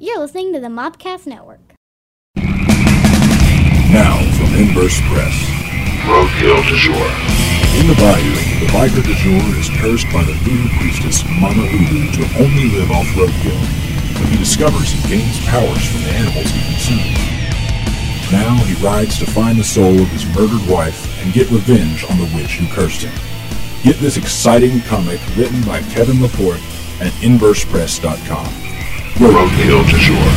You're listening to the Mopcast Network. Now from Inverse Press. Roadkill du jour. In the bayou, the biker du jour is cursed by the voodoo priestess Mama Ulu to only live off roadkill. When he discovers he gains powers from the animals he consumes. Now he rides to find the soul of his murdered wife and get revenge on the witch who cursed him. Get this exciting comic written by Kevin Laporte at InversePress.com. Roadkill du jour.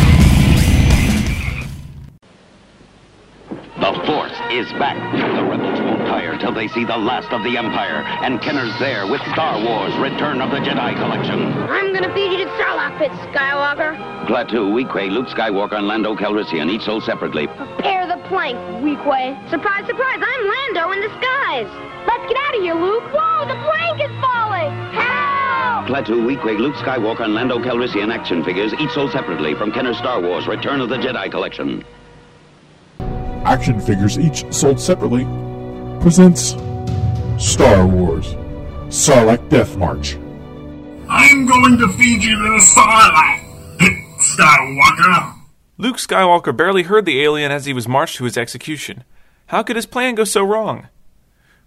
The score. The Force is back. The rebels won't tire till they see the last of the Empire. And Kenner's there with Star Wars Return of the Jedi Collection. I'm gonna feed you to Sarlacc pit, Skywalker. Klaatu, Weequay, Luke Skywalker, and Lando Calrissian, each sold separately. Prepare the plank, Weequay. Surprise, surprise, I'm Lando in disguise. Let's get out of here, Luke. Klaatu, Weequay, Luke Skywalker, and Lando Calrissian action figures, each sold separately from Kenner Star Wars Return of the Jedi Collection. Action figures each sold separately presents Star Wars Sarlacc Death March. I'm going to feed you to the Sarlacc pit, Skywalker. Luke Skywalker barely heard the alien as he was marched to his execution. How could his plan go so wrong?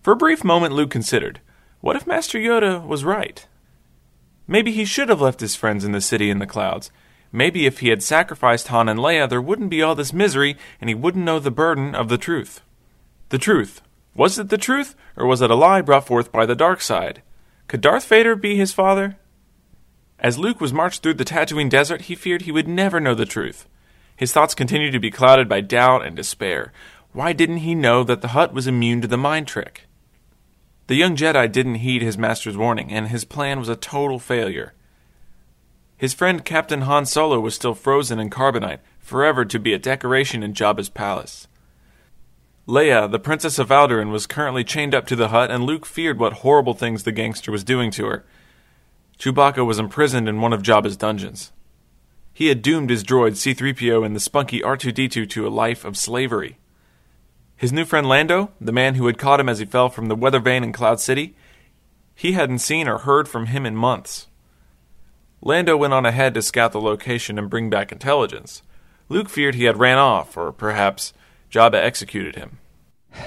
For a brief moment, Luke considered what if Master Yoda was right? Maybe he should have left his friends in the city in the clouds. Maybe if he had sacrificed Han and Leia, there wouldn't be all this misery and he wouldn't know the burden of the truth. The truth. Was it the truth, or was it a lie brought forth by the dark side? Could Darth Vader be his father? As Luke was marched through the Tatooine desert, he feared he would never know the truth. His thoughts continued to be clouded by doubt and despair. Why didn't he know that the Hutt was immune to the mind trick? The young Jedi didn't heed his master's warning, and his plan was a total failure. His friend Captain Han Solo was still frozen in carbonite, forever to be a decoration in Jabba's palace. Leia, the Princess of Alderaan, was currently chained up to the Hutt, and Luke feared what horrible things the gangster was doing to her. Chewbacca was imprisoned in one of Jabba's dungeons. He had doomed his droid C3PO and the spunky R2D2 to a life of slavery. His new friend Lando, the man who had caught him as he fell from the weather vane in Cloud City, he hadn't seen or heard from him in months. Lando went on ahead to scout the location and bring back intelligence. Luke feared he had ran off, or perhaps Jabba executed him.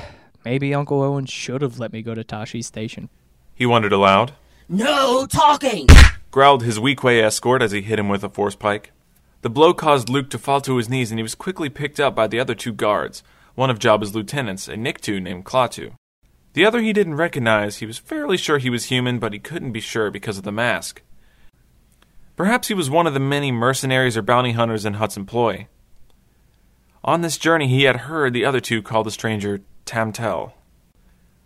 Maybe Uncle Owen should have let me go to Tosche Station. He wondered aloud. No talking! growled his Weequay escort as he hit him with a force pike. The blow caused Luke to fall to his knees, and he was quickly picked up by the other two guards, one of Jabba's lieutenants, a Nikto named Klaatu. The other he didn't recognize. He was fairly sure he was human, but he couldn't be sure because of the mask. Perhaps he was one of the many mercenaries or bounty hunters in Hutt's employ. On this journey, he had heard the other two call the stranger Tamtel.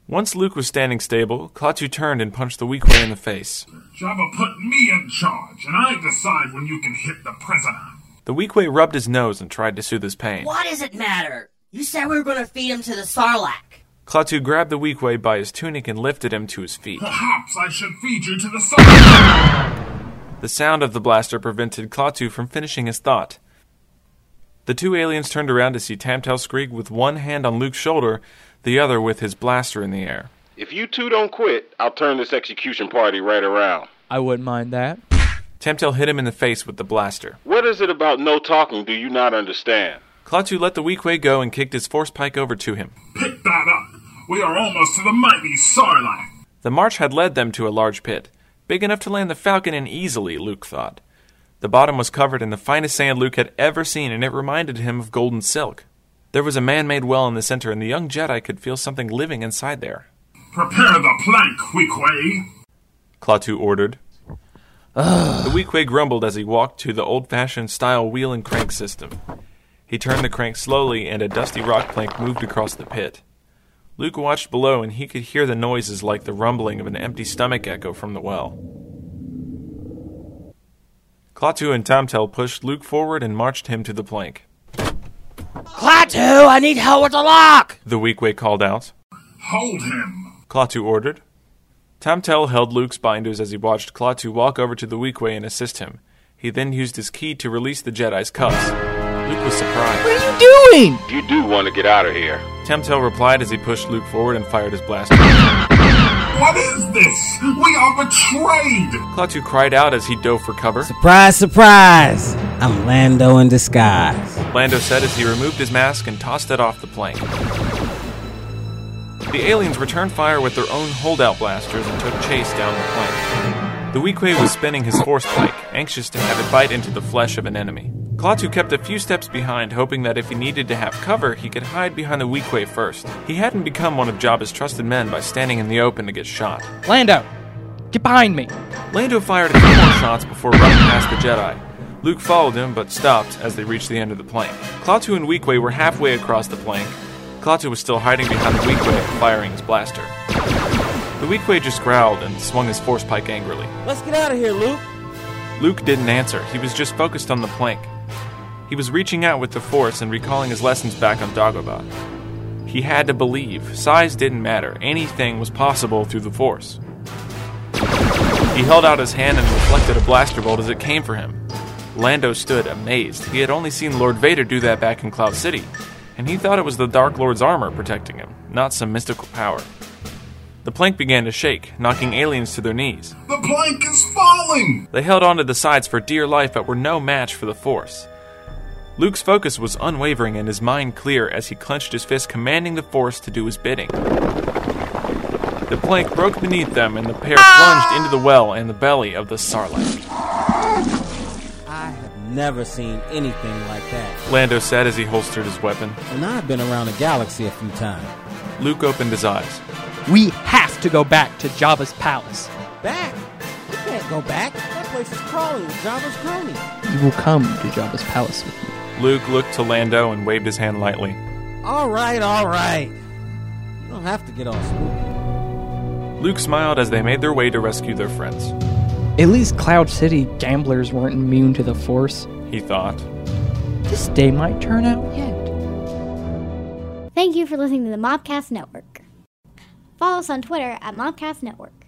Once Luke was standing stable, Klaatu turned and punched the Weequay in the face. Jabba put me in charge, and I decide when you can hit the prisoner. The Weequay rubbed his nose and tried to soothe his pain. What does it matter? You said we were gonna feed him to the Sarlacc. Klaatu grabbed the Weequay by his tunic and lifted him to his feet. Perhaps I should feed you to the Sarlacc. The sound of the blaster prevented Klaatu from finishing his thought. The two aliens turned around to see Tamtel Skreeg with one hand on Luke's shoulder, the other with his blaster in the air. If you two don't quit, I'll turn this execution party right around. I wouldn't mind that. Tamtel hit him in the face with the blaster. What is it about no talking do you not understand? Klaatu let the Weequay go and kicked his force pike over to him. Pick that up. We are almost to the mighty Sarlacc. The march had led them to a large pit, big enough to land the Falcon in easily, Luke thought. The bottom was covered in the finest sand Luke had ever seen, and it reminded him of golden silk. There was a man made well in the center, and the young Jedi could feel something living inside there. Prepare the plank, Weequay. Klaatu ordered. the Weequay grumbled as he walked to the old fashioned style wheel and crank system. He turned the crank slowly, and a dusty rock plank moved across the pit. Luke watched below, and he could hear the noises like the rumbling of an empty stomach echo from the well. Klaatu and Tamtel pushed Luke forward and marched him to the plank. Klaatu, I need help with the lock! The Weequay called out. Hold him. Klaatu ordered. Tamtel held Luke's binders as he watched Klaatu walk over to the Weequay and assist him. He then used his key to release the Jedi's cuffs. Luke was surprised. What are you doing? You do want to get out of here. Tamtel replied as he pushed Luke forward and fired his blaster. What is this? We are betrayed. Klaatu cried out as he dove for cover. Surprise, surprise! I'm Lando in disguise. Lando said as he removed his mask and tossed it off the plane. The aliens returned fire with their own holdout blasters and took chase down the plane. The Weequay was spinning his force pike, anxious to have it bite into the flesh of an enemy. Klaatu kept a few steps behind, hoping that if he needed to have cover, he could hide behind the Weequay first. He hadn't become one of Jabba's trusted men by standing in the open to get shot. Lando, get behind me. Lando fired a few more shots before running past the Jedi. Luke followed him, but stopped as they reached the end of the plank. Klaatu and Weequay were halfway across the plank. Klaatu was still hiding behind the Weequay, firing his blaster. The Weequay just growled and swung his force pike angrily. Let's get out of here, Luke. Luke didn't answer. He was just focused on the plank. He was reaching out with the Force and recalling his lessons back on Dagobah. He had to believe. Size didn't matter. Anything was possible through the Force. He held out his hand and reflected a blaster bolt as it came for him. Lando stood amazed. He had only seen Lord Vader do that back in Cloud City, and he thought it was the Dark Lord's armor protecting him, not some mystical power. The plank began to shake, knocking aliens to their knees. The plank is falling! They held onto the sides for dear life but were no match for the Force. Luke's focus was unwavering and his mind clear as he clenched his fist, commanding the Force to do his bidding. The plank broke beneath them, and the pair ah! plunged into the well and the belly of the Sarlacc. I have never seen anything like that. Lando said as he holstered his weapon. And I've been around the galaxy a few times. Luke opened his eyes. We have to go back to Jabba's palace. Back? We can't go back. That place is crawling with Jabba's cronies. You will come to Jabba's palace with me. Luke looked to Lando and waved his hand lightly. All right, all right. You don't have to get all spooky. Luke smiled as they made their way to rescue their friends. At least Cloud City gamblers weren't immune to the Force. He thought. This day might turn out yet. Thank you for listening to the Mopcast Network. Follow us on Twitter at Mopcast Network.